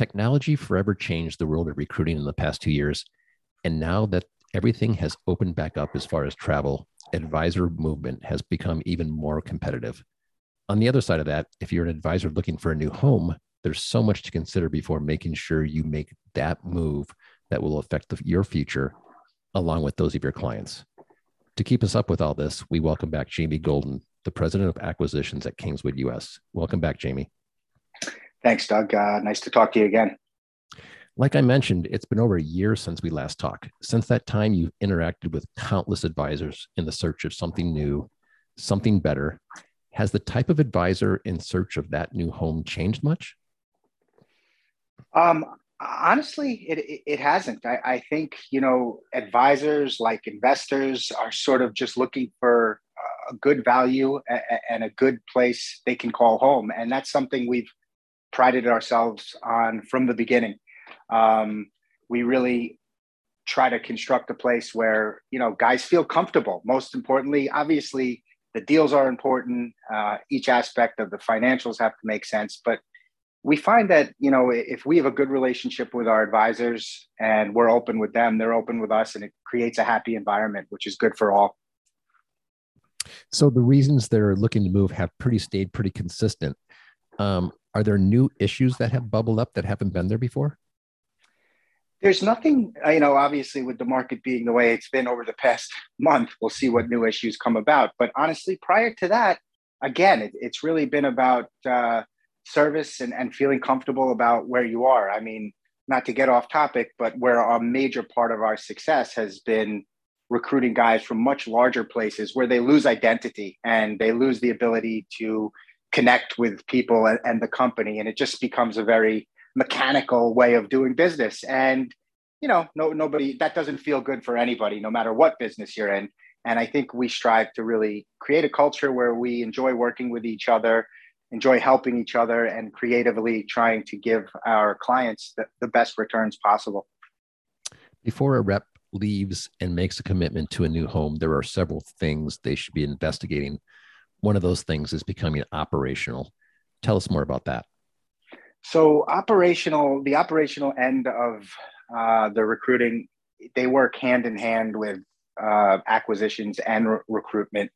Technology forever changed the world of recruiting in the past two years. And now that everything has opened back up as far as travel, advisor movement has become even more competitive. On the other side of that, if you're an advisor looking for a new home, there's so much to consider before making sure you make that move that will affect the, your future along with those of your clients. To keep us up with all this, we welcome back Jamie Golden, the president of acquisitions at Kingswood US. Welcome back, Jamie. Thanks, Doug. Uh, nice to talk to you again. Like I mentioned, it's been over a year since we last talked. Since that time, you've interacted with countless advisors in the search of something new, something better. Has the type of advisor in search of that new home changed much? Um, honestly, it, it hasn't. I, I think, you know, advisors like investors are sort of just looking for a good value and a good place they can call home. And that's something we've prided ourselves on from the beginning. Um, we really try to construct a place where, you know, guys feel comfortable. Most importantly, obviously, the deals are important. Uh, each aspect of the financials have to make sense, but we find that you know if we have a good relationship with our advisors and we're open with them they're open with us and it creates a happy environment which is good for all so the reasons they're looking to move have pretty stayed pretty consistent um, are there new issues that have bubbled up that haven't been there before there's nothing you know obviously with the market being the way it's been over the past month we'll see what new issues come about but honestly prior to that again it, it's really been about uh, service and, and feeling comfortable about where you are. I mean, not to get off topic, but where a major part of our success has been recruiting guys from much larger places where they lose identity and they lose the ability to connect with people and, and the company. And it just becomes a very mechanical way of doing business. And, you know, no, nobody, that doesn't feel good for anybody, no matter what business you're in. And I think we strive to really create a culture where we enjoy working with each other enjoy helping each other and creatively trying to give our clients the, the best returns possible. Before a rep leaves and makes a commitment to a new home, there are several things they should be investigating. One of those things is becoming operational. Tell us more about that. So, operational, the operational end of uh, the recruiting, they work hand in hand with uh, acquisitions and re- recruitment.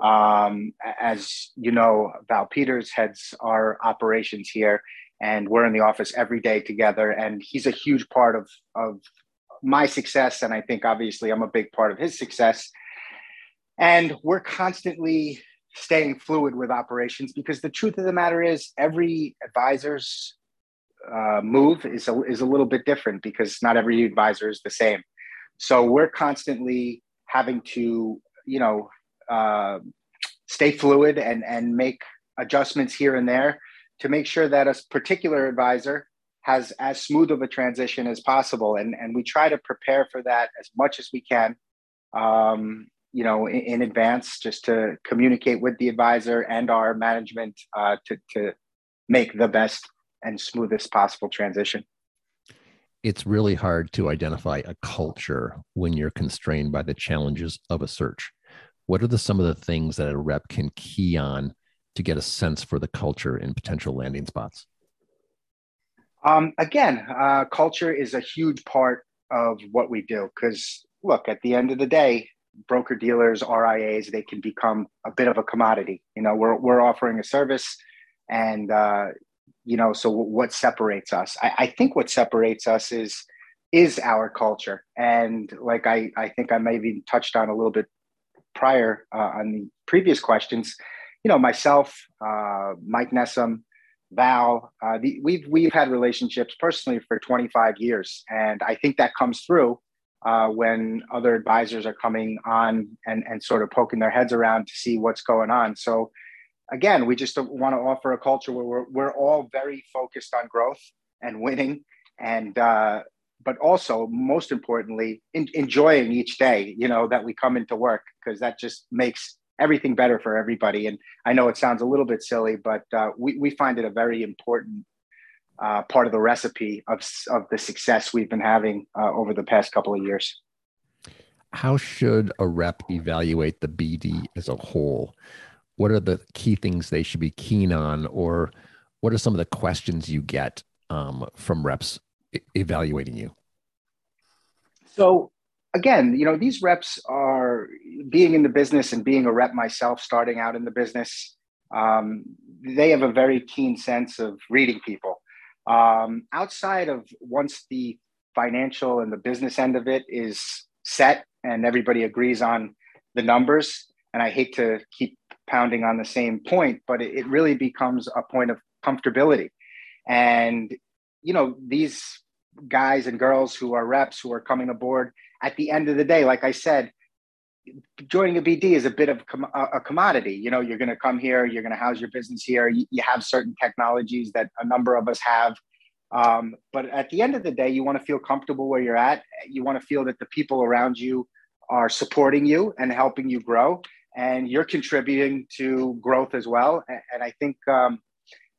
Um, as you know, Val Peters heads our operations here, and we're in the office every day together. And he's a huge part of of my success, and I think obviously I'm a big part of his success. And we're constantly staying fluid with operations because the truth of the matter is, every advisor's uh, move is a, is a little bit different because not every advisor is the same. So we're constantly having to, you know, uh, stay fluid and and make adjustments here and there to make sure that a particular advisor has as smooth of a transition as possible and and we try to prepare for that as much as we can um, you know in, in, advance just to communicate with the advisor and our management uh, to to make the best and smoothest possible transition it's really hard to identify a culture when you're constrained by the challenges of a search what are the some of the things that a rep can key on to get a sense for the culture in potential landing spots? Um, again, uh, culture is a huge part of what we do because look, at the end of the day, broker dealers, RIAs, they can become a bit of a commodity. You know, we're we're offering a service, and uh, you know, so what separates us? I, I think what separates us is is our culture, and like I I think I may even touched on a little bit prior uh, on the previous questions, you know, myself, uh, Mike Nessim, Val, uh, the, we've we've had relationships personally for 25 years, and I think that comes through uh, when other advisors are coming on and and sort of poking their heads around to see what's going on. So, again, we just want to offer a culture where we're we're all very focused on growth and winning, and uh, but also most importantly, in, enjoying each day, you know, that we come into work because that just makes everything better for everybody. And I know it sounds a little bit silly, but uh, we, we find it a very important uh, part of the recipe of, of the success we've been having uh, over the past couple of years. How should a rep evaluate the BD as a whole? What are the key things they should be keen on, or what are some of the questions you get um, from reps evaluating you? So, again, you know, these reps are being in the business and being a rep myself, starting out in the business. Um, they have a very keen sense of reading people. Um, outside of once the financial and the business end of it is set and everybody agrees on the numbers, and I hate to keep pounding on the same point, but it, it really becomes a point of comfortability. And, you know, these guys and girls who are reps who are coming aboard at the end of the day, like I said, joining a BD is a bit of a commodity. You know, you're going to come here, you're going to house your business here. You, you, have certain technologies that a number of us have. Um, but at the end of the day, you want to feel comfortable where you're at. You want to feel that the people around you are supporting you and helping you grow, and you're contributing to growth as well. And I think um,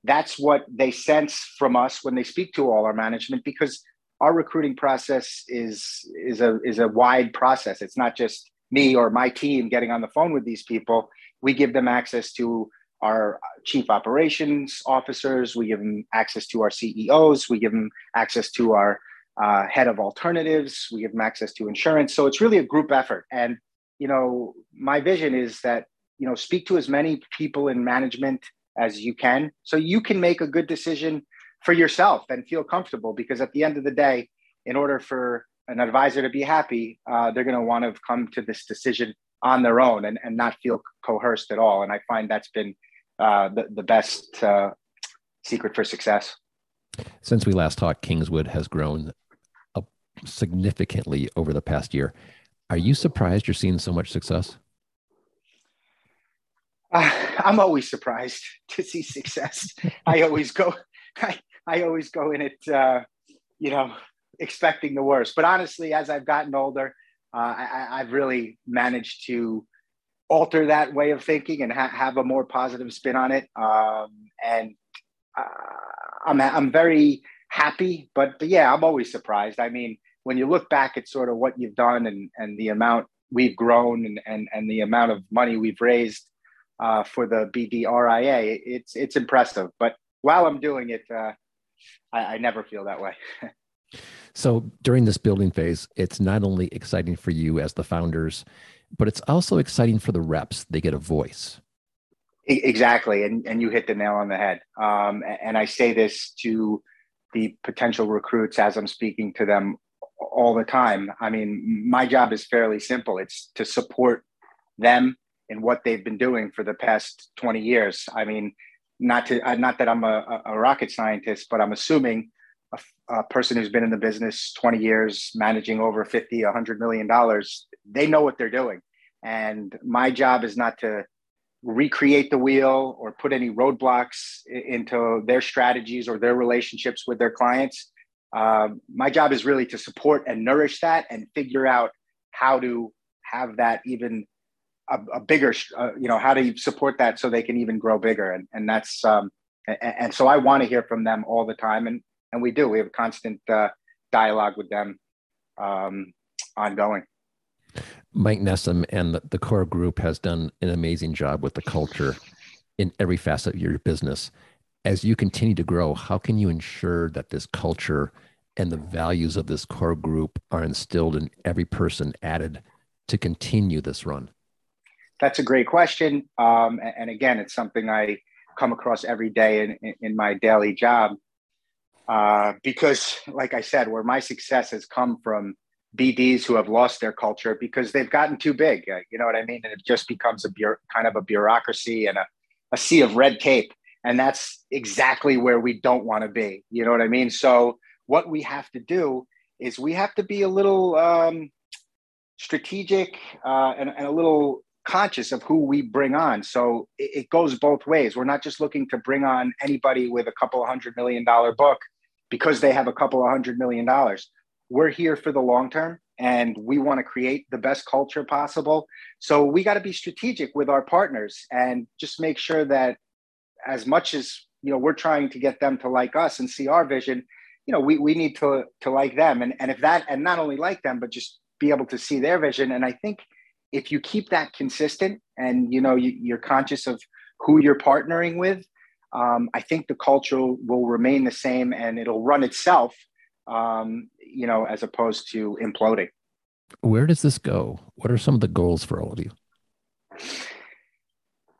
that's what they sense from us when they speak to all our management because our recruiting process is is a is a wide process. It's not just me or my team getting on the phone with these people. We give them access to our chief operations officers. We give them access to our CEOs. We give them access to our uh, head of alternatives. We give them access to insurance. So it's really a group effort. And you know, my vision is that you know speak to as many people in management as you can, so you can make a good decision for yourself and feel comfortable. Because at the end of the day, in order for an advisor to be happy, uh, they're going to want to come to this decision on their own and, and not feel coerced at all. And I find that's been uh, the, the best uh, secret for success. Since we last talked, Kingswood has grown significantly over the past year. Are you surprised you're seeing so much success? Uh, I'm always surprised to see success. I always go, I, I always go in it, uh, you know, expecting the worst. But honestly, as I've gotten older, uh, I, I've really managed to alter that way of thinking and ha- have a more positive spin on it. Um, and uh, I'm, I'm very happy, but, but yeah, I'm always surprised. I mean, when you look back at sort of what you've done and, and the amount we've grown and, and, and the amount of money we've raised uh, for the BDRIA, it's, it's impressive. But while I'm doing it, uh, I, I never feel that way. so during this building phase, it's not only exciting for you as the founders, but it's also exciting for the reps. They get a voice. Exactly. And, and you hit the nail on the head. Um, and I say this to the potential recruits as I'm speaking to them all the time. I mean, my job is fairly simple it's to support them in what they've been doing for the past 20 years. I mean, not to uh, not that I'm a, a, rocket scientist, but I'm assuming a, a, person who's been in the business 20 years, managing over 50, 100 million dollars, they know what they're doing. And my job is not to recreate the wheel or put any roadblocks into their strategies or their relationships with their clients. Uh, my job is really to support and nourish that and figure out how to have that even a, a bigger, uh, you know, how you support that so they can even grow bigger? And and that's um, and, and so I want to hear from them all the time, and and we do. We have a constant uh, dialogue with them, um, ongoing. Mike Nessim and the, the core group has done an amazing job with the culture in every facet of your business. As you continue to grow, how can you ensure that this culture and the values of this core group are instilled in every person added to continue this run? That's a great question. Um, and again, it's something I come across every day in, in my daily job. Uh, because, like I said, where my success has come from BDs who have lost their culture because they've gotten too big. Uh, you know what I mean? And it just becomes a kind of a bureaucracy and a, a sea of red tape. And that's exactly where we don't want to be. You know what I mean? So, what we have to do is we have to be a little um, strategic uh, and, and, a little conscious of who we bring on. So it, it, goes both ways. We're not just looking to bring on anybody with a couple hundred million dollar book because they have a couple of hundred million dollars. we're here for the long term and we want to create the best culture possible. So we got to be strategic with our partners and just make sure that as much as you know we're trying to get them to like us and see our vision, you know, we, we need to to like them. And and if that and not only like them, but just be able to see their vision. And I think if you keep that consistent and you know you, you're conscious of who you're partnering with, um, I think the culture will remain the same and it'll run itself um, you know, as opposed to imploding. Where does this go? What are some of the goals for all of you?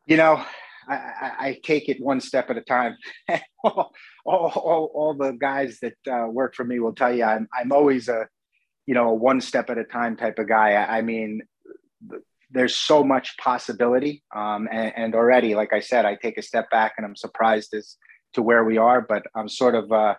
You know, I, I, I take it one step at a time. all, all, all, the guys that uh, work for me will tell you I'm, I'm always a, you know, a one step at a time type of guy. I, I mean, there's so much possibility. Um, and, and, already, like I said, I take a step back and I'm surprised as to where we are, but I'm sort of, uh,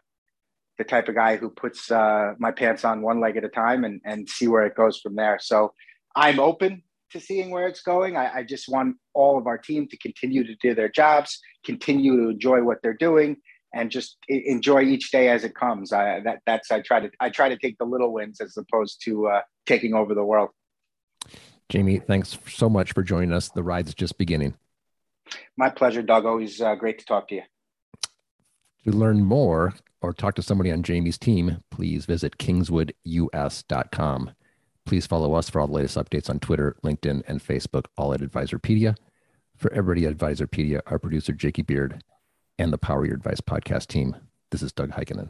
the type of guy who puts uh, my pants on one leg at a time and, and see where it goes from there. So I'm open to seeing where it's going. I, I, just want all of our team to continue to do their jobs, continue to enjoy what they're doing, and just enjoy each day as it comes. I, that that's I try to I try to take the little wins as opposed to uh, taking over the world. Jamie, thanks so much for joining us. The ride's just beginning. My pleasure, Doug. Always uh, great to talk to you. To learn more, or talk to somebody on Jamie's team, please visit kingswoodus.com. Please follow us for all the latest updates on Twitter, LinkedIn, and Facebook, all at Advisorpedia. For everybody at Advisorpedia, our producer, Jakey Beard, and the Power Your Advice podcast team, this is Doug Heikkinen.